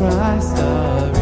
Christ, the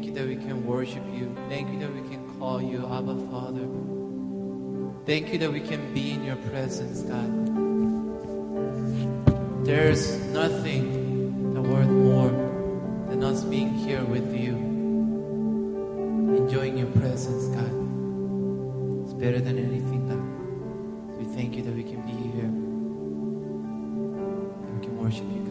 thank you that we can worship you. Thank you that we can call you Abba Father. Thank you that we can be in your presence, God. There's nothing that worth more than us being here with you, enjoying your presence, God. It's better than anything, God. We thank you that we can be here and we can worship you, God.